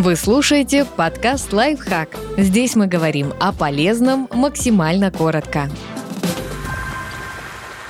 Вы слушаете подкаст «Лайфхак». Здесь мы говорим о полезном максимально коротко.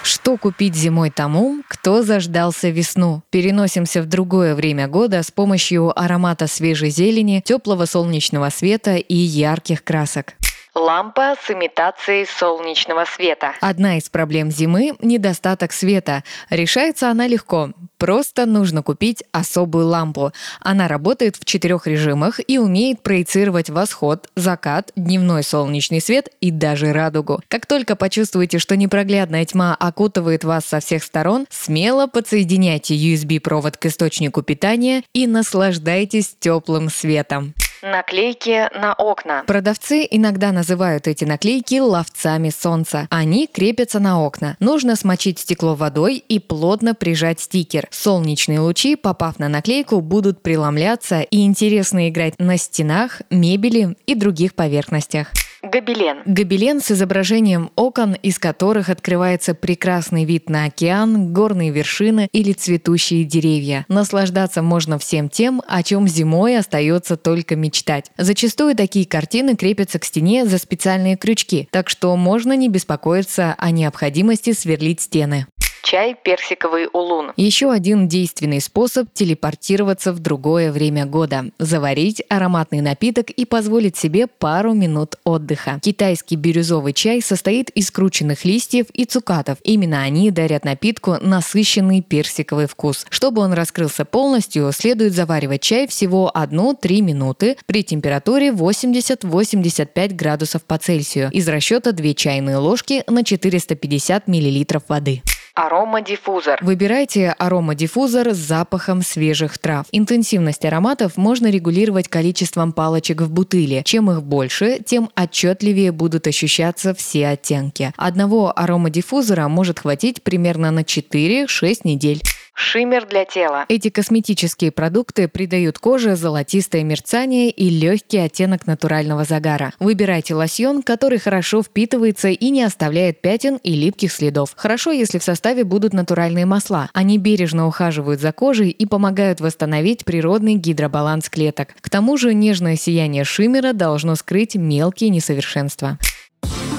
Что купить зимой тому, кто заждался весну? Переносимся в другое время года с помощью аромата свежей зелени, теплого солнечного света и ярких красок. Лампа с имитацией солнечного света. Одна из проблем зимы – недостаток света. Решается она легко. Просто нужно купить особую лампу. Она работает в четырех режимах и умеет проецировать восход, закат, дневной солнечный свет и даже радугу. Как только почувствуете, что непроглядная тьма окутывает вас со всех сторон, смело подсоединяйте USB-провод к источнику питания и наслаждайтесь теплым светом. Наклейки на окна. Продавцы иногда называют эти наклейки ловцами солнца. Они крепятся на окна. Нужно смочить стекло водой и плотно прижать стикер. Солнечные лучи, попав на наклейку, будут преломляться и интересно играть на стенах, мебели и других поверхностях. Гобелен. Гобелен с изображением окон, из которых открывается прекрасный вид на океан, горные вершины или цветущие деревья. Наслаждаться можно всем тем, о чем зимой остается только мечтать. Зачастую такие картины крепятся к стене за специальные крючки, так что можно не беспокоиться о необходимости сверлить стены чай персиковый улун. Еще один действенный способ телепортироваться в другое время года – заварить ароматный напиток и позволить себе пару минут отдыха. Китайский бирюзовый чай состоит из крученных листьев и цукатов. Именно они дарят напитку насыщенный персиковый вкус. Чтобы он раскрылся полностью, следует заваривать чай всего 1-3 минуты при температуре 80-85 градусов по Цельсию из расчета 2 чайные ложки на 450 мл воды. Аромадиффузор. Выбирайте аромадиффузор с запахом свежих трав. Интенсивность ароматов можно регулировать количеством палочек в бутыле. Чем их больше, тем отчетливее будут ощущаться все оттенки. Одного аромадиффузора может хватить примерно на 4-6 недель. Шиммер для тела. Эти косметические продукты придают коже золотистое мерцание и легкий оттенок натурального загара. Выбирайте лосьон, который хорошо впитывается и не оставляет пятен и липких следов. Хорошо, если в составе будут натуральные масла. Они бережно ухаживают за кожей и помогают восстановить природный гидробаланс клеток. К тому же нежное сияние шиммера должно скрыть мелкие несовершенства.